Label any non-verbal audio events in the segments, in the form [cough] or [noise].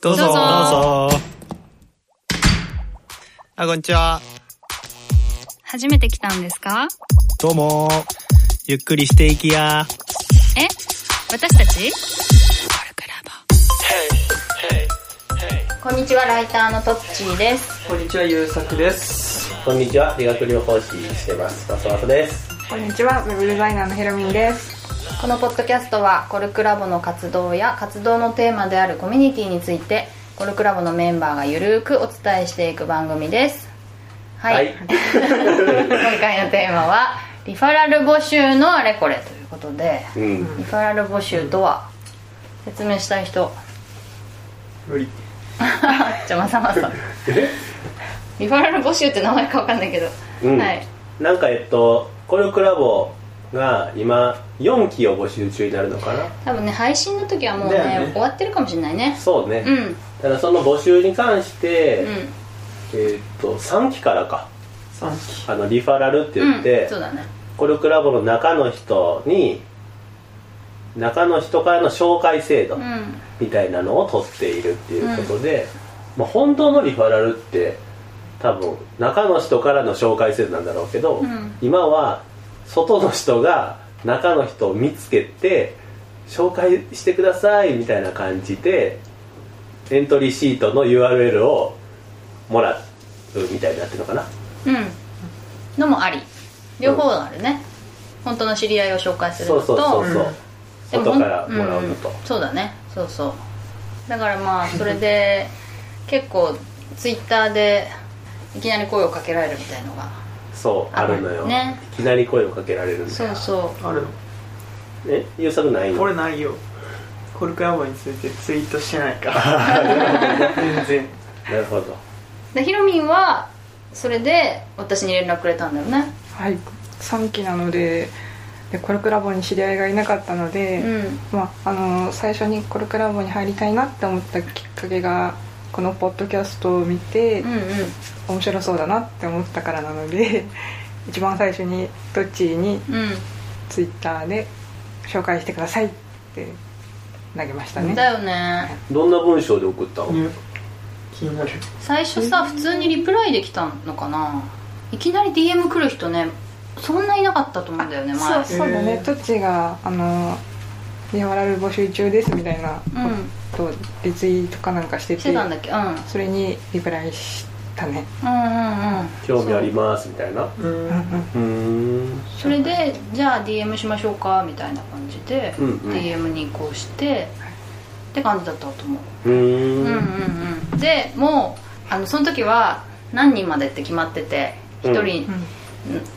どうぞ。どうぞどうぞ。あ、こんにちは。初めて来たんですか？どうも。ゆっくりしていきや。え？私たち？こんにちは、ライターのトッチーです。こんにちは、ゆうさくです。こんにちは、理学療法士してます。マスマスです。こんにちは、ウェブデザイナーのひろみんです。このポッドキャストはコルクラボの活動や活動のテーマであるコミュニティについてコルクラボのメンバーがゆるーくお伝えしていく番組です。はい、はい。[laughs] 今回のテーマはリファラル募集のあれこれということでうん。リファラル募集とは？説明したい人。無理。じゃあまさまさ [laughs] リファラル募集って名前かわかんないけど、うん。はい。なんかえっと、コルクラボが今、4期を募集中になるのかな。多分ね配信の時はもうねね。終わってるかもしれないね。そうね。うん。ただその募集に関して、うん。えっと、3期からか。3期。あの、リファラルって言って、うん、そうだね。コルクラボの中の人に、中の人からの紹介制度うん。みたいなのを取っているっていうことで、まあ、本当のリファラルって多分中の人からの紹介制度なんだろうけど、うん。今は外の人が中の人を見つけて紹介してくださいみたいな感じでエントリーシートの URL をもらうみたいになってるのかな？うん。のもあり。両方あるね、本当の知り合いを紹介するのと。そうそうそうそう、でも外からもらうのと、んん。そうだね。そうそう。だからまあそれで [laughs] 結構ツイッターでいきなり声をかけられるみたいのがそうあるのよ、ね。いきなり声をかけられるんだよ。そうそあるの？え？優作ないの？俺ないよ。コルクラボについてツイートしてないから。[laughs] 全然。なるほど。うでヒロミンはそれで私に連絡くれたんだよね。はい、3期なので、でコルクラボに知り合いがいなかったので、うん。まあ、あの最初にコルクラボに入りたいなって思ったきっかけがこのポッドキャストを見て、うんうん面白そうだなって思ったからなので [laughs] 一番最初にトッチーにうん。ツイッターで紹介してくださいって投げましたね。だよね。どんな文章で送ったの、ね気になる。最初さ普通にリプライできたのかな？いきなり DM 来る人ねそんないなかったと思うんだよね前。そうそうだね、へートッチーがあのリハラル募集中ですみたいなうん。ことリツイートかなんかしてしててたんだっけ？うん。それにリプライしたね。うんうんうん。興味ありますみたいな？うん。う。んうん。うーん。それでじゃあ DM しましょうかみたいな感じで、うんうん。DM に移行してって感じだったと思う。うん。んうんうん。でもうあのその時は何人までって決まっててうん。1人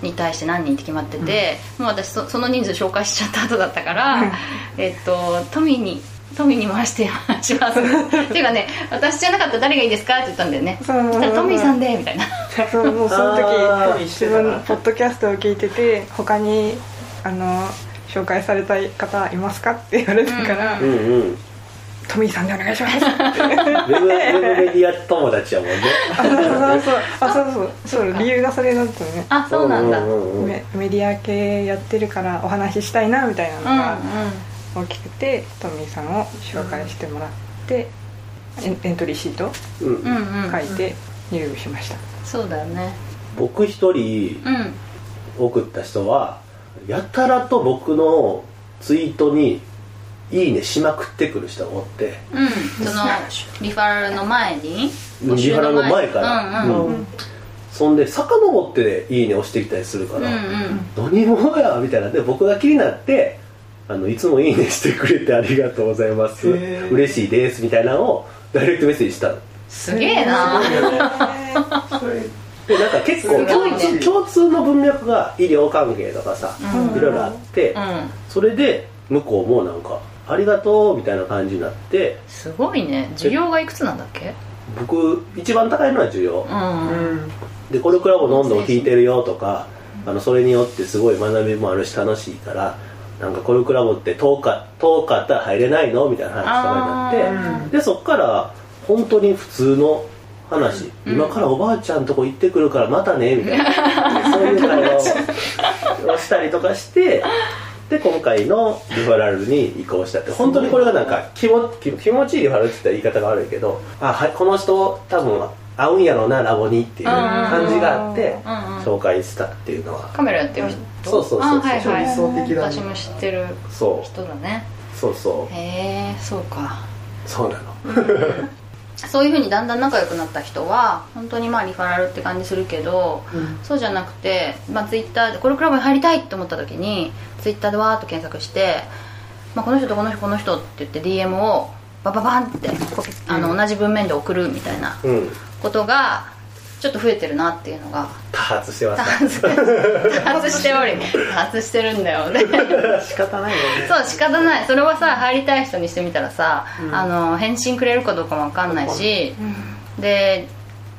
に対して何人って決まってて、もう私そその人数紹介しちゃった後だったから、えっとトミーにトミーに回してします。[laughs] っていうかね私じゃなかったら誰がいいですかって言ったんだよね。そしたらトミーさんでみたいな。そう。[laughs] もうその時自分のポッドキャストを聞いてて他にあの紹介されたい方いますかって言われたから、ううんうんトミーさんでお願いします。ウェブウェブメディア友達やもんね。あそうそうあそうそうそう。理由がそれだったね。あそうなんだ。うんうんうんうん。メメディア系やってるからお話ししたいなみたいなのが大きくて、トミーさんを紹介してもらって、エンエントリーシートうん。うんうんうん書いて入部しました、そうだよね。僕一人うん。送った人はやたらと僕のツイートに「いいね」しまくってくる人がおって。うんそのリファラルの前にリファラルの前から。うんうん。うん。そんで遡って「いいね」押してきたりするから、うんうん。何者やみたいな。で僕が気になってあのいつもいいねしてくれてありがとうございます。嬉しいですみたいなのをダイレクトメッセージしたの。すげえな。でなんか結構共通共通の文脈が医療関係とかさ、うん。いろいろあって、うん。それで向こうもなんか「ありがとう」みたいな感じになってすごいね。需要がいくつなんだっけ？僕一番高いのは需要。でコルクラボどんどん聞いてるよとかあのそれによってすごい学びもあるし楽しいからなんかコルクラボって遠か遠かったら入れないのみたいな話とかになってあでそっから本当に普通の話、うん。今からおばあちゃんとこ行ってくるからまたねみたいな。[laughs] そういう会話ををしたりとかしてで今回のリファラルに移行したって本当にこれがなんか気も気気持ちいいリファラルって言ったら言い方が悪いけどあはいこの人多分合うんやろうなラボにっていう感じがあって紹介したっていうのは。カメラやってる人？そうそうそうそう。あはいはい理想的だね。私も知ってるそう。人だね。そうそう。へえそうか。そうなの [laughs] そういうふうにだんだん仲良くなった人は本当にまあリファラルって感じするけど、そうじゃなくて、まあ、ツイッターでこのクラブに入りたいって思った時にツイッターでわーっと検索して、まあ、この人とこの人この人って言って DM をバババンってあの同じ文面で送るみたいなうん。ことがちょっと増えてるなっていうのが。多発してます多発多発しており [laughs] 多発してるんだよね。仕方ないよね。そう仕方ない。それはさ入りたい人にしてみたらさ、うん。あの返信くれるかどうかも分かんないし、で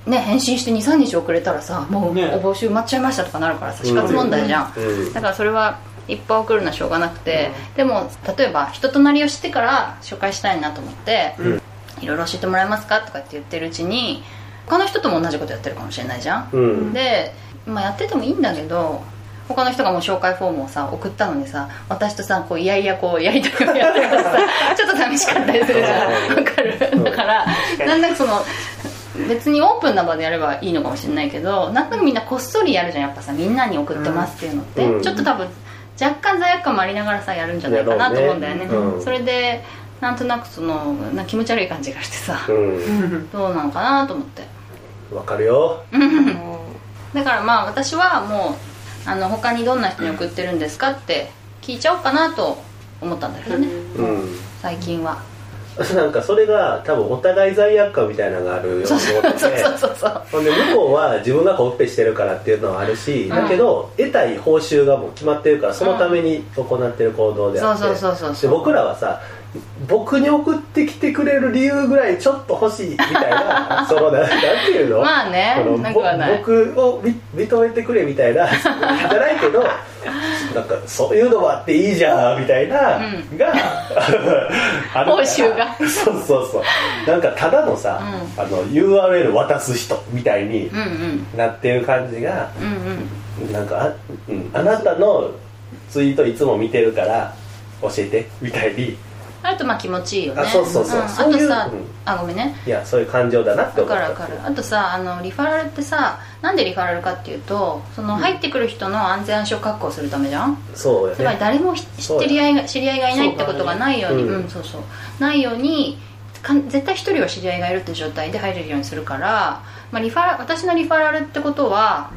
ね返信して23日遅れたらさもうね。お募集埋まっちゃいましたとかなるからさ死活問題じゃん、うん。だからそれはいっぱい送るのはしょうがなくて、でも例えば人となりを知ってから紹介したいなと思って、いろいろ教えてもらえますかとかって言ってるうちに他の人とも同じことやってるかもしれないじゃん、うん。で、まあ、やっててもいいんだけど他の人がもう紹介フォームをさ送ったのにさ私とさこういやいやこうやりたくやってるからさ [laughs] ちょっと寂しかったりするじゃん。わかる？だからなんだかその別にオープンな場でやればいいのかもしれないけどなんとなくみんなこっそりやるじゃんやっぱさみんなに送ってますっていうのって、うん。ちょっと多分若干罪悪感もありながらさやるんじゃないかなと思うんだよね。ねうん。それでなんとなくそのな気持ち悪い感じがしてさ、うん。どうなのかなと思ってわかるよ。だからまあ私はもうあの他にどんな人に送ってるんですかって聞いちゃおうかなと思ったんだけどね。うん。最近は。なんかそれが多分お互い罪悪感みたいなのがあるように思ってそうてそうそうそうほんで向こうは自分がコッペしてるからっていうのはあるし、だけど得たい報酬がもう決まってるからそのために行ってる行動であって、そうそうそうそうそう。で僕らはさ僕に送ってきてくれる理由ぐらいちょっと欲しいみたいなそのなん [laughs] なんていうの？まあね僕をみ認めてくれみたいな [laughs] じゃないけどなんかそういうのもあっていいじゃんみたいな、うん。が [laughs] 報酬が。そうそうそう。なんかただのさ、うあの URL 渡す人みたいになってる感じがうんうん。なんかあ,、うん、あなたのツイートいつも見てるから教えてみたいにあるとまあ気持ちいいよね。あそうそうそう。ん。あそういうとさ、うん。あごめんね。いやそういう感情だなってわ思った。かるわかる。あとさあのリファラルってさなんでリファラルかっていうとその入ってくる人の安全安心を確保するためじゃん？そうよつまりね誰もひ知ってり合いが知り合いがいないってことがないようにそうん。そうそうないようにかん絶対一人は知り合いがいるって状態で入れるようにするから、まあ、リファラ私のリファラルってことは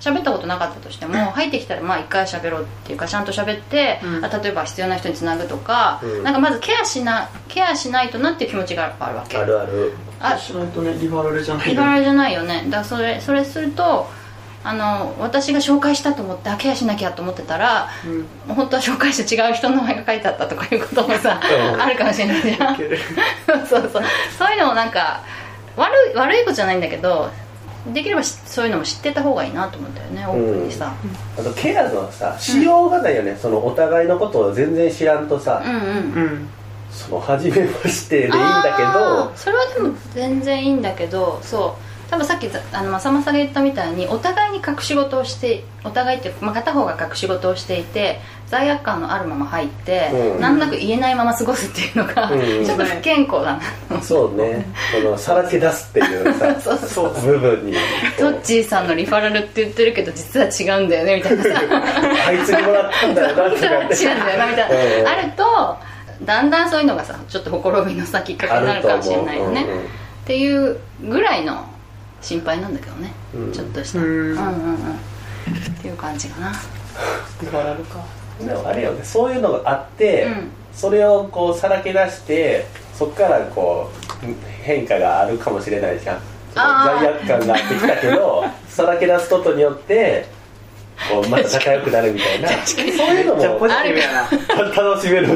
喋ったことなかったとしても入ってきたらまあ一回喋ろうっていうかちゃんと喋って、うん。あ例えば必要な人につなぐとか、うん。なんかまずケアしなケアしないとなっていう気持ちがやっぱあるわけ。あるある。あしないとねリファラルじゃないリファラルじゃないよね。だからそれそれするとあの私が紹介したと思ってあケアしなきゃと思ってたらうん。本当は紹介して違う人の名前が書いてあったとかいうこともさうん。あるかもしれないじゃん。[laughs] そうそう。そういうのもなんか悪い悪いことじゃないんだけどできればしそういうのも知ってた方がいいなと思ったよねオープンにさ。あとケアのさしようがないよね、そのお互いのことを全然知らんとさ、うんうん。うんその初めましてでいいんだけど。それはでも全然いいんだけどそう多分さっきざあのまさまさが言ったみたいにお互いに隠し事をしてお互いっていうか、まあ、片方が隠し事をしていて罪悪感のあるまま入って、うん。なんとなく言えないまま過ごすっていうのが、うん。ちょっと不健康だな。そうね。そのさらけ出すっていうさ [laughs] そうそう部分に。トッチーさんのリファラルって言ってるけど実は違うんだよねみたいなさ。[laughs] あいつにもらったんだよなとか違うんだよなみたいな、[laughs] うん。あるとだんだんそういうのがさちょっとほころびの先っかけになるかもしれないよね、うんうん。っていうぐらいの心配なんだけどね、うん。ちょっとした。うん。うんうんうん。っていう感じかな。リファラルか。でもあれよね。そういうのがあって、うん。それをこうさらけ出してそっからこう変化があるかもしれないじゃん。罪悪感があってきたけどさらけ出すことによってこうまた仲良くなるみたいな。そういうのもめっちゃポジティブやな楽しめる。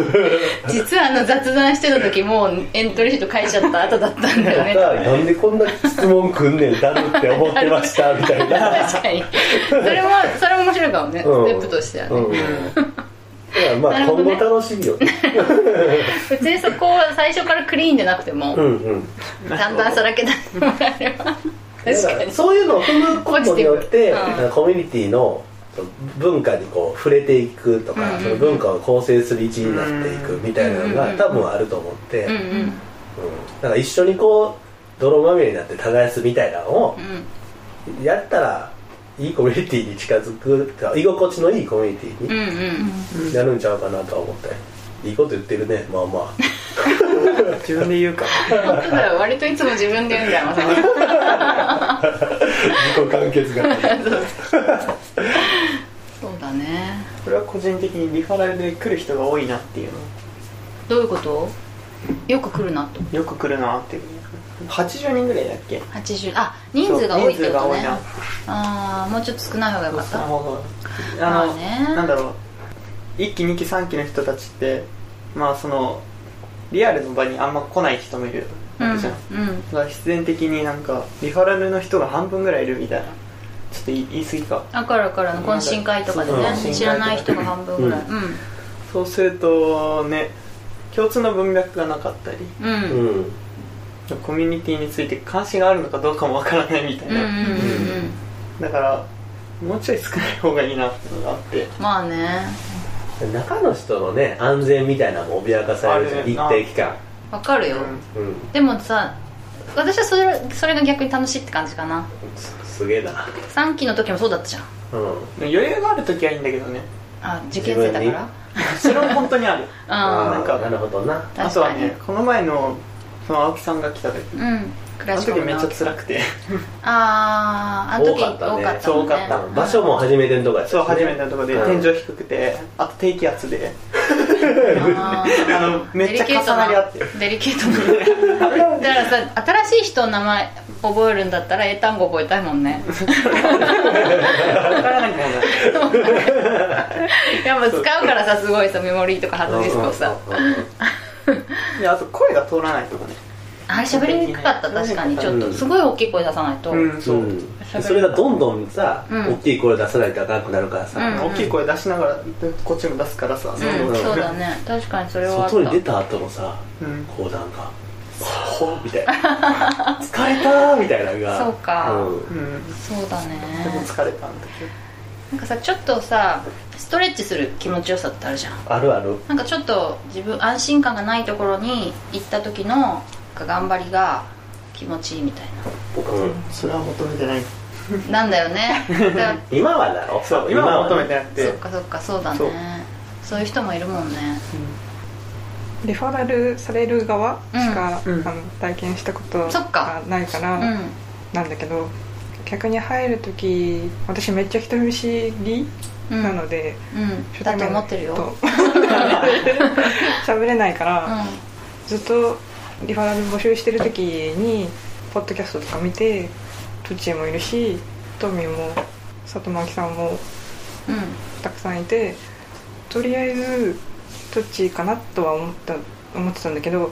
実はあの雑談してた時もうエントリーシート書いちゃった後だったんだよね。なんでこんな質問くんねんだるって思ってましたみたいな。確かに。それもそれも面白いかもね、うん。ステップとしてはね、うん。まあね。今後楽しみよ。[laughs] ね別にそこは最初からクリーンでなくても、うんうん。だんだ [laughs] んさらけ出してもらえればそういうのを踏むことによって、うんコミュニティの文化にこう触れていくとか、うんうんうん。その文化を構成する一員になっていくみたいなのが多分あると思って、うんうん。うん。だから一緒にこう泥まみれになって耕すみたいなのをうん。やったらいいコミュニティに近づく居心地のいいコミュニティになるんちゃうかなとは思って。いいこと言ってるねまあまあ。自分で言うか。本当だよ割といつも自分で言うんだよまさか [laughs] 自己完結が [laughs] そうだね。これは個人的にリファラルで来る人が多いなっていう。のどういうこと？よく来るなと。よく来るなっていう。80人ぐらいだっけ？80あ人数が多いってことね。そう人数が多いな。ああもうちょっと少ない方がよかった。あの、あね。なんだろう。1期2期3期の人たちってまあそのリアルの場にあんま来ない人もいるわけじゃん、うん。だから必然的になんかリファラルの人が半分ぐらいいるみたいなちょっと言い言い過ぎか。あからからの懇親会とかでね知らない人が半分ぐらい。そうするとね共通の文脈がなかったりうん。うんううんんコミュニティについて関心があるのかどうかもわからないみたいな、うんうんうんだからもうちょい少ない方がいいなっていうのがあって。まあね。中の人のね安全みたいなのも脅かされるじゃん。一定期間。わかるよ。うん。でもさ私はそれそれが逆に楽しいって感じかなすすげえな。3期の時もそうだったじゃん。うん。余裕がある時はいいんだけどね。あ受験生だから？それも本当にある。[laughs] あなんかなるほどな。あ確かに。とはねこの前のその青木さんが来た時。あうんクあのラシック時めっちゃ辛くて。あああの時多かったね。多かったね。多かった。場所も初めてのとこやったしね。そう初めてのとこでうん。天井低くてあと低気圧で [laughs] あのめっちゃ重なり合ってデリケートな。だからさ新しい人の名前覚えるんだったら英単語覚えたいもんね。分からなくもない [laughs] やっぱ使うからさすごいさメモリーとかハードディスクをさ。うんうんうんう。んいやあと声が通らないとかねあれ喋りにくかった確かに。ちょっとすごい大きい声出さないと、うんそう、うん。それがどんどんさ、うん。大きい声出さないとあかんくなるからさ、うん。大きい声出しながらこっちも出すからさ、うん、そうだね。確かにそれは外に出た後もさうん。こうなんか「ほっ」みたいな「疲れた」みたいなのが。そうか。ん。うん。そうだね。でも疲れたんだなんかさちょっとさストレッチする気持ちよさってあるじゃん。あるある。なんかちょっと自分安心感がないところに行った時のか頑張りが気持ちいいみたいうん。それは求めてない。ななんだよね。だ [laughs] 今はだろ？そう今は。求めてなくて。そっかそっかそうだね。そう。そういう人もいるもんね。リファラルされる側しか、うん。あの体験したことそっか。がないからうん。なんだけど、逆に入る時私めっちゃ人見知りうん。なので、うん。だと思ってるよ。と [laughs] 喋れないから、うずっとリファラル募集してる時にポッドキャストとか見てトッチーもいるしトミーも里巻さんもんうん。たくさんいてとりあえずトッチーかなとは思った思ってたんだけど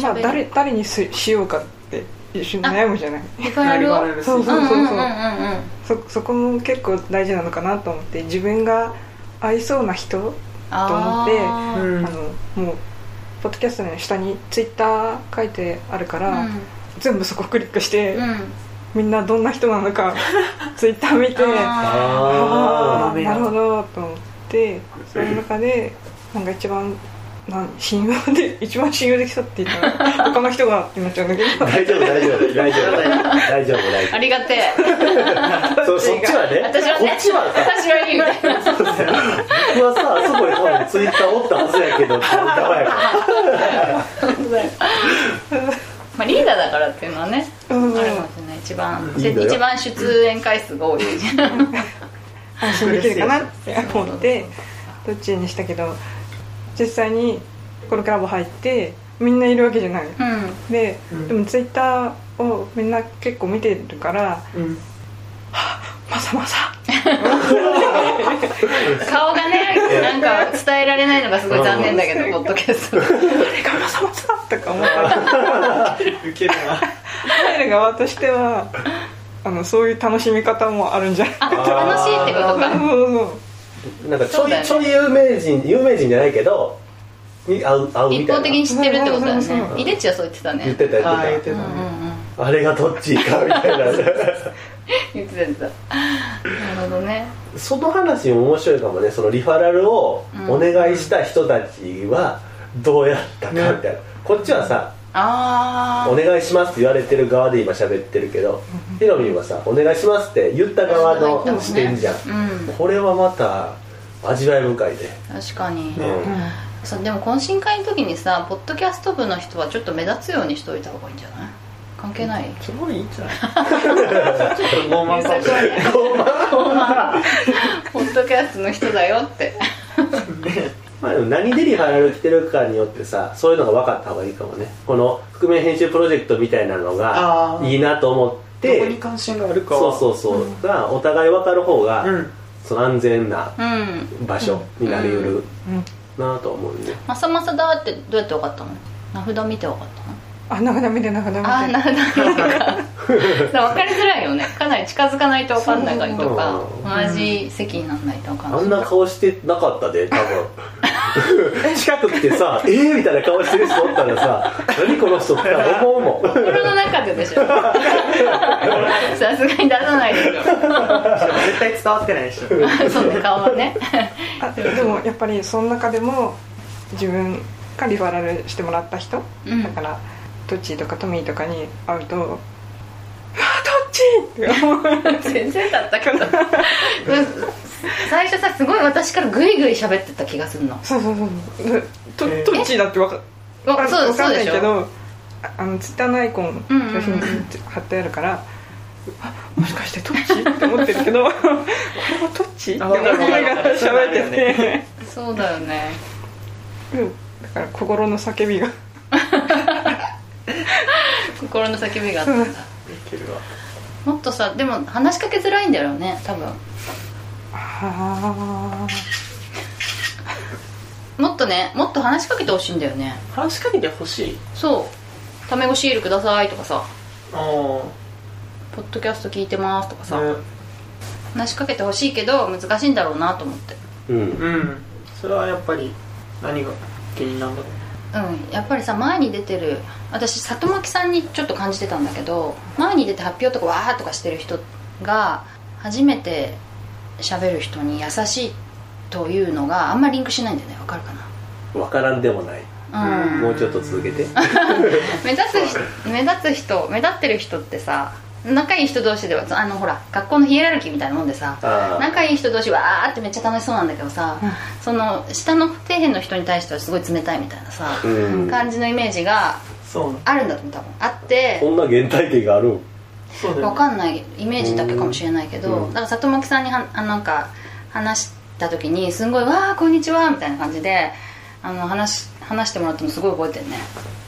まあ誰誰にすしようかって一緒に悩むじゃない？リファラルを？そうそうそうそう,、んんうんうんそそこも結構大事なのかなと思って自分が合いそうな人と思ってあのもうポッドキャストの下にツイッター書いてあるから、うん。全部そこクリックして、うん。みんなどんな人なのか [laughs] ツイッター見てああなるほどと思ってその中でなんか一番なん信用で一番信用できたって言ったら [laughs] 他の人がってなっちゃうんだけど大丈夫大丈夫大丈夫大丈夫大丈ありがてえ。夫 [laughs] そそっちはね私はねこっちはさ私はいいみたいな僕はさあそこに多分ツイッターおったはずやけどって言ったわやから。まあリーダーだからっていうのはねあるうんかもしれない一番一番出演回数が多い [laughs] 安心できるかなって思ってどっちにしたけど実際にコルクラボ入ってみんないるわけじゃない。うん。で、うん。でもツイッターをみんな結構見てるからうん。[laughs] まさまさ。[laughs] 顔がねなんか伝えられないのがすごい残念だけどポッドキャスト。誰がまさまさとか思った。らウケるな。入る側としてはあのそういう楽しみ方もあるんじゃないあ楽しいってことか。そうそうなんかちょい、ね。ちょい有名人有名人じゃないけどに会う会うみ一たいな。方的に知ってるってことだよね。イデチはそう言ってたね。言ってた言っっててたね。うんあれがどっちかみたいな。[laughs] 言ってた言ってた。なるほどね。その話も面白いかもね。そのリファラルをお願いした人たちはどうやったかみたいな、こっちはさあお願いしますって言われてる側で今喋ってるけどヒロミンはさお願いしますって言った側の視点じゃん、うん。これはまた味わい深いで、確かに、うん。でも懇親会の時にさポッドキャスト部の人はちょっと目立つようにしといた方がいいんじゃない？関係ない？すごいいいんじゃない？ちょっと傲慢。かもしれないポッドキャストの人だよってまあでも何でリファラル来てるかによってさそういうのが分かった方がいいかもね。この覆面編集プロジェクトみたいなのがいいなと思っどこてに関心があるかは。そうそうそう、がお互い分かる方が、うん。その安全なうん。場所になりうるうん。なと思うね、まさまさだってどうやって分かったの？名札見て分かったの？あなんかダメでなんかダメであーなるほど分かりづらいよね。かなり近づかないと分かんないとか同じ席にならないと分かんない。あんな顔してなかったで多分 [laughs] [laughs] 近く来てさ「えー?」みたいな顔してる人おったらさ「何この人」って [laughs] 思うもん。心の中ででしょ。[laughs] さすがに出さないでしょ。絶対伝わってないでしょ。そうね顔はね。あでもやっぱりその中でも自分がリファラルしてもらった人、うん。だからトッチーとかトミーとかに会うと「うわトッチー!」って思う。全然だったけどうん最初さすごい私からグイグイ喋ってた気がするの。そうそうそうトえ？ートッチーだってわかわかそうわかんないそうでしょけどああのツイッターのアイコンうんうんうん。写真貼ってあるから、あもしかしてトッチーって思ってるけど [laughs] これはトッチー？ってあ思いながらる。喋ってて、そうだよね。うん。だから心の叫びが。[laughs] 心の叫びがあったんだ。いけるわもっとさでも話しかけづらいんだよね多分。あ。もっとねもっと話しかけてほしいんだよね。話しかけてほしい？そう「タメ語シールください」とかさ。ああ「ポッドキャスト聞いてます」とかさ、ね。話しかけてほしいけど難しいんだろうなと思って。うん。うん。それはやっぱり何が原因なんだろううんやっぱりさ前に出てる私里巻さんにちょっと感じてたんだけど前に出て発表とかわーとかしてる人が初めて喋る人に優しいというのがあんまりリンクしないんだよねわかるか分からんでもない、なうん。もうちょっと続けて。[laughs] 目立つ人目立つ人目立ってる人ってさ仲いい人同士ではあのほら学校のヒエラルキーみたいなもんでさ仲いい人同士わーってめっちゃ楽しそうなんだけどさ、その下の底辺の人に対してはすごい冷たいみたいなさ、うん。感じのイメージがそうなあるんだと思う多分。あってこんな原体験がある？わかんないイメージだけかもしれないけど、うん。だから里巻さんにはあなんか話した時にすんごい「わあこんにちは」みたいな感じであの話話してもらったのすごい覚えてるね、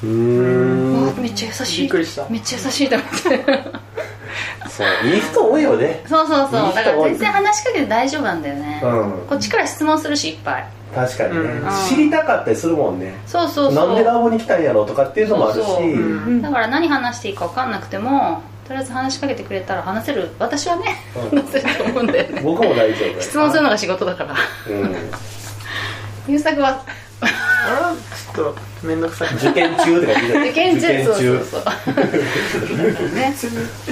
うん。わあめっちゃ優しい。びっくりした。めっちゃ優しいと思ってそう。いい人多いよね。そうそうそう。いい人だから全然話しかけて大丈夫なんだよね、うん。こっちから質問するしいっぱい。確かにね、うん。知りたかったりするもんね。そうそうそう。なんでラボに来たんやろうとかっていうのもあるし。そう。そううん。だから何話していいか分かんなくてもとりあえず話しかけてくれたら話せる。私はねうん。話せると思うんだよね。僕も大丈夫。質問するのが仕事だから。うん。優作は？あれはちょっと面倒くさい。受験中とか聞いて受験中そうそう中そう。ね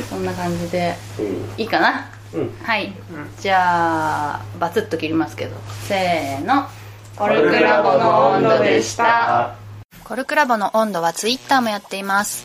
そんな感じで。うん。いいかな？うん。はい、じゃあバツッと切りますけど。せーの。コルクラボの温度でした。コルクラボの温度はツイッターもやっています